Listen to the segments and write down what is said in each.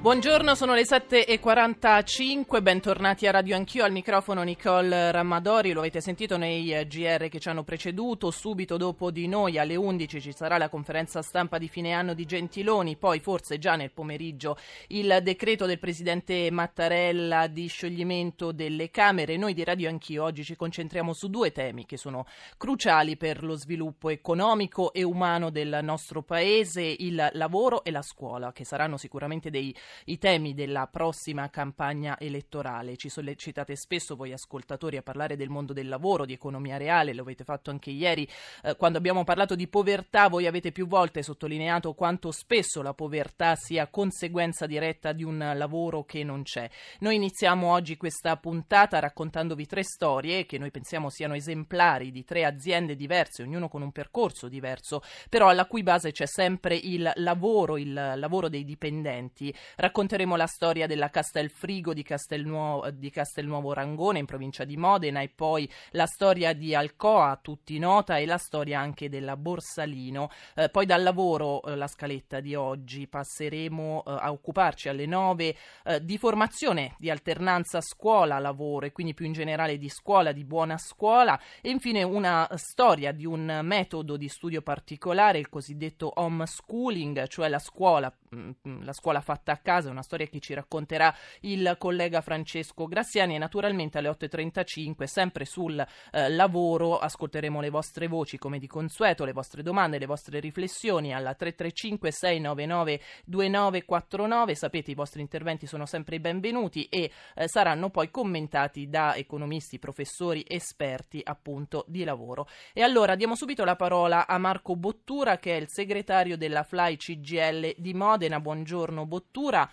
Buongiorno, sono le 7.45, bentornati a Radio Anch'io, al microfono Nicole Ramadori, lo avete sentito nei GR che ci hanno preceduto, subito dopo di noi alle 11 ci sarà la conferenza stampa di fine anno di Gentiloni, poi forse già nel pomeriggio il decreto del Presidente Mattarella di scioglimento delle Camere. Noi di Radio Anch'io oggi ci concentriamo su due temi che sono cruciali per lo sviluppo economico e umano del nostro Paese, il lavoro e la scuola, che saranno sicuramente dei i temi della prossima campagna elettorale. Ci sollecitate spesso voi ascoltatori a parlare del mondo del lavoro, di economia reale, lo avete fatto anche ieri eh, quando abbiamo parlato di povertà, voi avete più volte sottolineato quanto spesso la povertà sia conseguenza diretta di un lavoro che non c'è. Noi iniziamo oggi questa puntata raccontandovi tre storie che noi pensiamo siano esemplari di tre aziende diverse, ognuno con un percorso diverso, però alla cui base c'è sempre il lavoro, il lavoro dei dipendenti. Racconteremo la storia della Castelfrigo di Castelnuovo, di Castelnuovo Rangone in provincia di Modena e poi la storia di Alcoa, tutti nota, e la storia anche della Borsalino. Eh, poi dal lavoro, eh, la scaletta di oggi, passeremo eh, a occuparci alle nove eh, di formazione, di alternanza scuola-lavoro e quindi più in generale di scuola, di buona scuola e infine una storia di un metodo di studio particolare, il cosiddetto homeschooling, cioè la scuola, mh, mm, la scuola fatta a casa casa, una storia che ci racconterà il collega Francesco Graziani e naturalmente alle 8.35 sempre sul eh, lavoro ascolteremo le vostre voci come di consueto, le vostre domande, le vostre riflessioni alla 335 699 2949, sapete i vostri interventi sono sempre benvenuti e eh, saranno poi commentati da economisti, professori, esperti appunto di lavoro. E allora diamo subito la parola a Marco Bottura che è il segretario della Fly CGL di Modena. Buongiorno Bottura. Allora,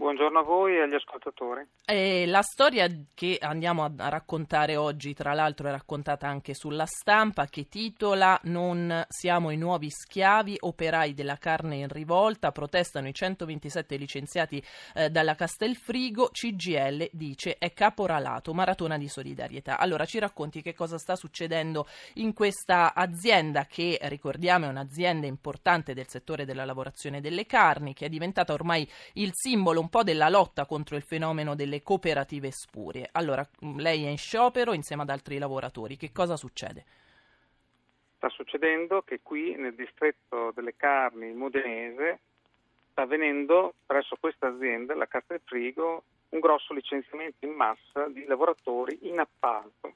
Buongiorno a voi e agli ascoltatori. E la storia che andiamo a raccontare oggi, tra l'altro, è raccontata anche sulla stampa che titola Non siamo i nuovi schiavi, operai della carne in rivolta, protestano i 127 licenziati eh, dalla Castelfrigo, CGL dice è caporalato, maratona di solidarietà. Allora ci racconti che cosa sta succedendo in questa azienda che, ricordiamo, è un'azienda importante del settore della lavorazione delle carni, che è diventata ormai il simbolo un po' della lotta contro il fenomeno delle cooperative spurie. Allora, mm, lei è in sciopero insieme ad altri lavoratori, che cosa succede? Sta succedendo che qui nel distretto delle carni modenese sta avvenendo presso questa azienda, la Castelfrigo, un grosso licenziamento in massa di lavoratori in appalto.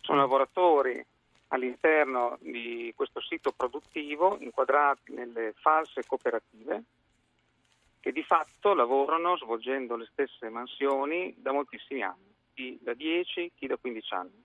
Sono mm. lavoratori all'interno di questo sito produttivo inquadrati nelle false cooperative che di fatto lavorano svolgendo le stesse mansioni da moltissimi anni, chi da 10, chi da 15 anni.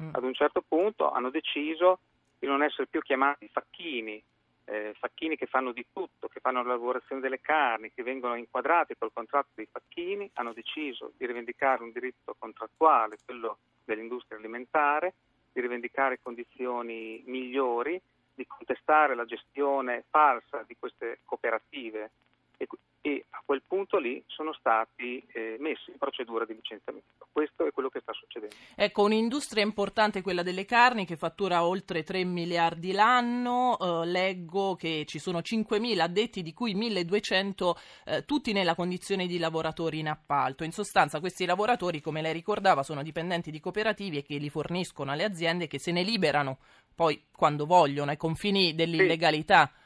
Mm. Ad un certo punto hanno deciso di non essere più chiamati facchini, eh, facchini che fanno di tutto, che fanno la lavorazione delle carni, che vengono inquadrati col contratto dei facchini, hanno deciso di rivendicare un diritto contrattuale, quello dell'industria alimentare, di rivendicare condizioni migliori, di contestare la gestione falsa di queste cooperative e, e a quel punto lì sono stati eh, messi in procedura di licenziamento. Questo è quello che sta succedendo. Ecco, un'industria importante, quella delle carni, che fattura oltre 3 miliardi l'anno. Eh, leggo che ci sono 5.000 addetti, di cui 1.200 eh, tutti nella condizione di lavoratori in appalto. In sostanza, questi lavoratori, come lei ricordava, sono dipendenti di cooperative che li forniscono alle aziende che se ne liberano poi quando vogliono, ai confini dell'illegalità. Sì.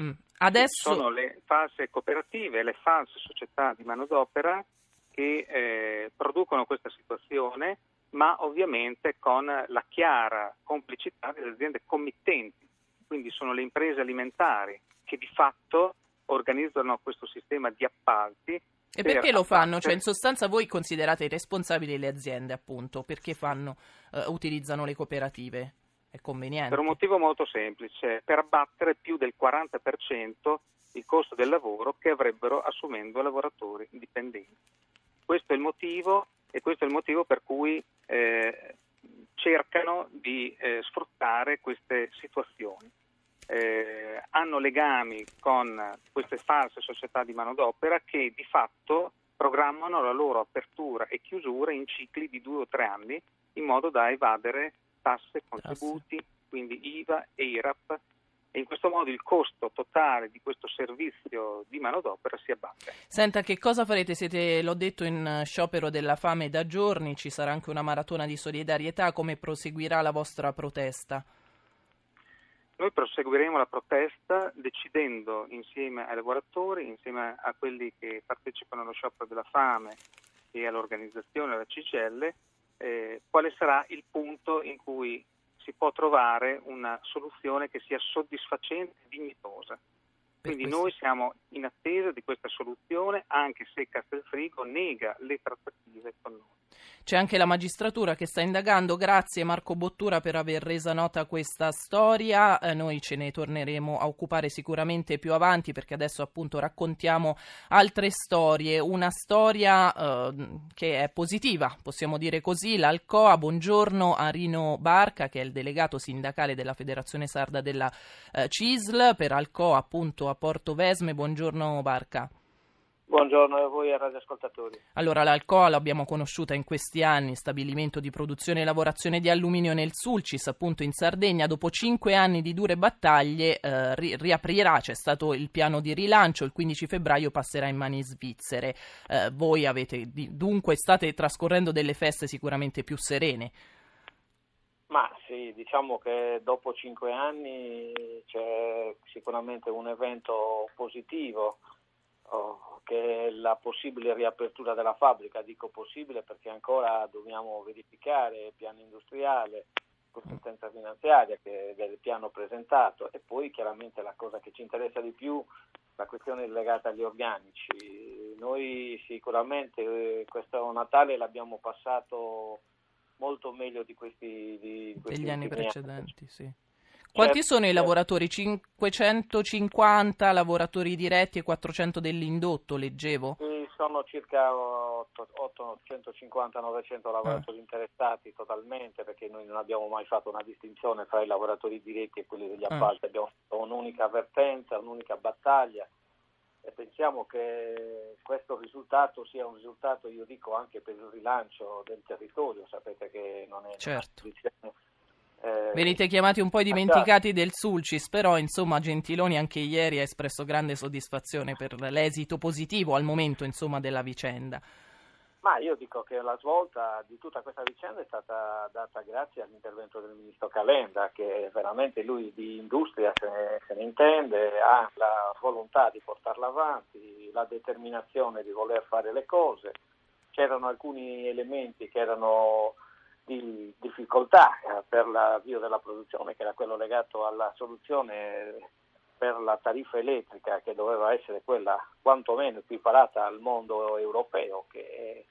Mm. Adesso... Sono le false cooperative, le false società di manodopera che eh, producono questa situazione, ma ovviamente con la chiara complicità delle aziende committenti, quindi sono le imprese alimentari che di fatto organizzano questo sistema di appalti. E perché lo fanno? Cioè, in sostanza voi considerate responsabili le aziende, appunto, perché fanno, uh, utilizzano le cooperative? È conveniente. Per un motivo molto semplice, per abbattere più del 40% il costo del lavoro che avrebbero assumendo lavoratori dipendenti. Questo è il motivo e questo è il motivo per cui eh, cercano di eh, sfruttare queste situazioni. Eh, hanno legami con queste false società di manodopera che di fatto programmano la loro apertura e chiusura in cicli di due o tre anni in modo da evadere tasse, contributi, quindi IVA e IRAP e in questo modo il costo totale di questo servizio di manodopera si abbatte. Senta, che cosa farete? Siete, l'ho detto, in sciopero della fame da giorni, ci sarà anche una maratona di solidarietà, come proseguirà la vostra protesta? Noi proseguiremo la protesta decidendo insieme ai lavoratori, insieme a quelli che partecipano allo sciopero della fame e all'organizzazione della CGL, eh, quale sarà il punto in cui si può trovare una soluzione che sia soddisfacente e dignitosa. Quindi noi siamo in attesa di questa soluzione anche se Castelfrigo nega le trattative con noi. C'è anche la magistratura che sta indagando. Grazie Marco Bottura per aver resa nota questa storia. Eh, noi ce ne torneremo a occupare sicuramente più avanti perché adesso appunto raccontiamo altre storie. Una storia eh, che è positiva, possiamo dire così. L'Alcoa, buongiorno a Rino Barca che è il delegato sindacale della Federazione Sarda della eh, CISL per Alcoa appunto a Porto Vesme. Buongiorno Barca. Buongiorno a voi e radioascoltatori. Allora, l'Alcoa l'abbiamo conosciuta in questi anni, stabilimento di produzione e lavorazione di alluminio nel Sulcis, appunto in Sardegna. Dopo cinque anni di dure battaglie eh, ri- riaprirà, c'è stato il piano di rilancio, il 15 febbraio passerà in mani svizzere. Eh, voi avete, dunque, state trascorrendo delle feste sicuramente più serene. Ma sì, diciamo che dopo cinque anni c'è sicuramente un evento positivo oh, che la possibile riapertura della fabbrica. Dico possibile perché ancora dobbiamo verificare il piano industriale, consistenza finanziaria che, del piano presentato e poi chiaramente la cosa che ci interessa di più, la questione legata agli organici. Noi sicuramente eh, questo Natale l'abbiamo passato molto meglio di questi, di questi degli anni precedenti, anni. sì. Quanti certo, sono i lavoratori? 550 lavoratori diretti e 400 dell'indotto, leggevo? Sì, sono circa 850-900 lavoratori ah. interessati totalmente perché noi non abbiamo mai fatto una distinzione tra i lavoratori diretti e quelli degli ah. appalti, ah. abbiamo fatto un'unica avvertenza, un'unica battaglia e pensiamo che questo risultato sia un risultato, io dico, anche per il rilancio del territorio, sapete che non è certo. una posizione eh, Venite chiamati un po' dimenticati del Sulcis, però insomma Gentiloni anche ieri ha espresso grande soddisfazione per l'esito positivo al momento insomma, della vicenda. Ma io dico che la svolta di tutta questa vicenda è stata data grazie all'intervento del ministro Calenda, che veramente lui di industria se ne, se ne intende, ha la volontà di portarla avanti, la determinazione di voler fare le cose. C'erano alcuni elementi che erano di difficoltà eh, per l'avvio della produzione, che era quello legato alla soluzione per la tariffa elettrica che doveva essere quella quantomeno equiparata al mondo europeo che,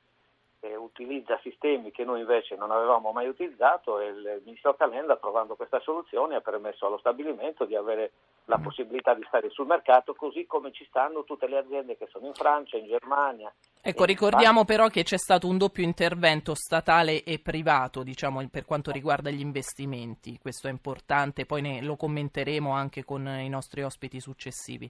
che utilizza sistemi che noi invece non avevamo mai utilizzato e il ministro Calenda trovando questa soluzione ha permesso allo stabilimento di avere la mm. possibilità di stare sul mercato così come ci stanno tutte le aziende che sono in Francia, in Germania. Ecco, ricordiamo però che c'è stato un doppio intervento statale e privato, diciamo, per quanto riguarda gli investimenti. Questo è importante, poi ne, lo commenteremo anche con i nostri ospiti successivi.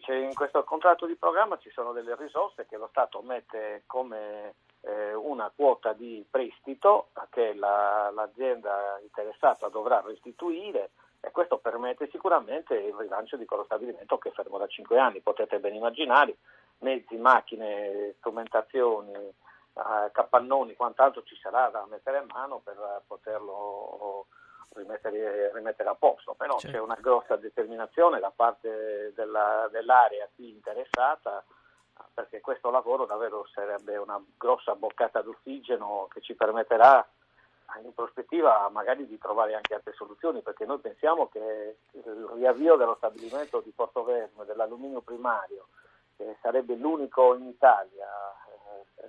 Sì, in questo contratto di programma ci sono delle risorse che lo Stato mette come eh, una quota di prestito che la, l'azienda interessata dovrà restituire e questo permette sicuramente il rilancio di quello stabilimento che è fermo da 5 anni, potete ben immaginare, mezzi, macchine, strumentazioni, eh, capannoni, quant'altro ci sarà da mettere in mano per poterlo rimettere, rimettere a posto, però certo. c'è una grossa determinazione da parte della, dell'area qui interessata perché questo lavoro davvero sarebbe una grossa boccata d'ossigeno che ci permetterà in prospettiva magari di trovare anche altre soluzioni, perché noi pensiamo che il riavvio dello stabilimento di Porto Verme dell'alluminio primario, che sarebbe l'unico in Italia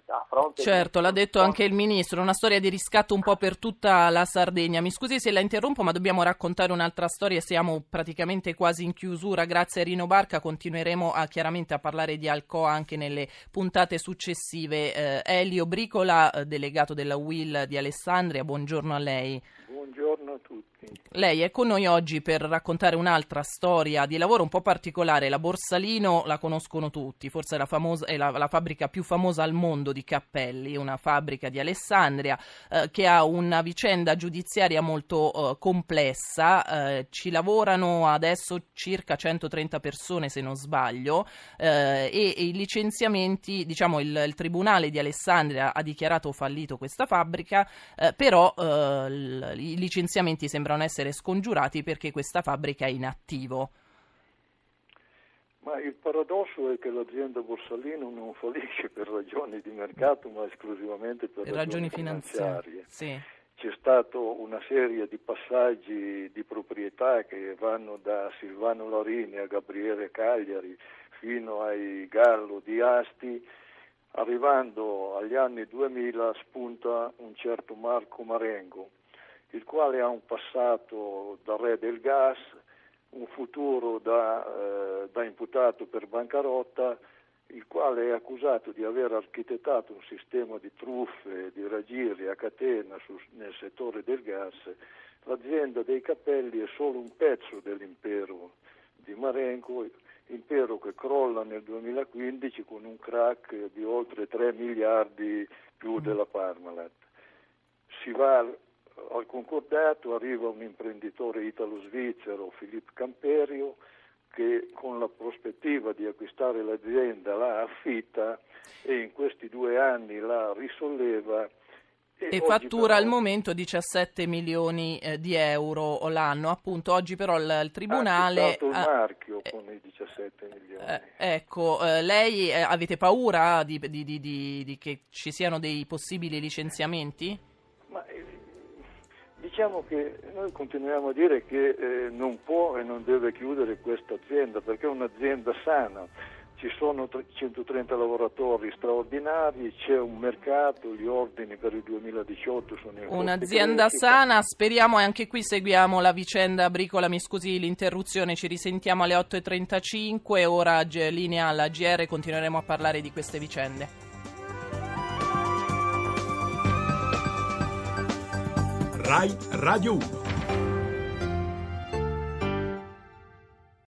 a fronte certo, di... l'ha detto anche il ministro, una storia di riscatto un po' per tutta la Sardegna. Mi scusi se la interrompo, ma dobbiamo raccontare un'altra storia, siamo praticamente quasi in chiusura. Grazie a Rino Barca continueremo a, chiaramente a parlare di Alcoa anche nelle puntate successive. Eh, Elio Bricola, eh, delegato della UIL di Alessandria, buongiorno a lei. Lei è con noi oggi per raccontare un'altra storia di lavoro un po' particolare. La Borsalino la conoscono tutti, forse è la, famosa, è la, la fabbrica più famosa al mondo di cappelli, una fabbrica di Alessandria eh, che ha una vicenda giudiziaria molto eh, complessa. Eh, ci lavorano adesso circa 130 persone, se non sbaglio, eh, e, e, i licenziamenti, diciamo, il, il, Tribunale di Alessandria ha dichiarato fallito questa fabbrica, eh, però eh, i licenziamenti sembrano essere essere scongiurati perché questa fabbrica è in attivo. Ma il paradosso è che l'azienda Borsalino non fallisce per ragioni di mercato, ma esclusivamente per ragioni, ragioni finanziarie. Sì. C'è stata una serie di passaggi di proprietà che vanno da Silvano Larini a Gabriele Cagliari fino ai Gallo di Asti, arrivando agli anni 2000 spunta un certo Marco Marengo il quale ha un passato da re del gas, un futuro da, eh, da imputato per bancarotta, il quale è accusato di aver architettato un sistema di truffe, di raggiri a catena su, nel settore del gas. L'azienda dei Cappelli è solo un pezzo dell'impero di Marenco, impero che crolla nel 2015 con un crack di oltre 3 miliardi più della Parmalat. Si va al concordato arriva un imprenditore italo-svizzero, Filippo Camperio, che con la prospettiva di acquistare l'azienda la affitta e in questi due anni la risolleva. E, e fattura però, al momento 17 milioni eh, di euro l'anno. Appunto, oggi però il, il tribunale. Ha il marchio eh, con i 17 milioni. Eh, ecco, eh, lei eh, avete paura di, di, di, di, che ci siano dei possibili licenziamenti? Diciamo che noi continuiamo a dire che eh, non può e non deve chiudere questa azienda perché è un'azienda sana, ci sono 130 lavoratori straordinari, c'è un mercato, gli ordini per il 2018 sono in Un'azienda sana, speriamo e anche qui seguiamo la vicenda Bricola, mi scusi l'interruzione, ci risentiamo alle 8.35, ora linea alla GR, continueremo a parlare di queste vicende. Rai Radio 1.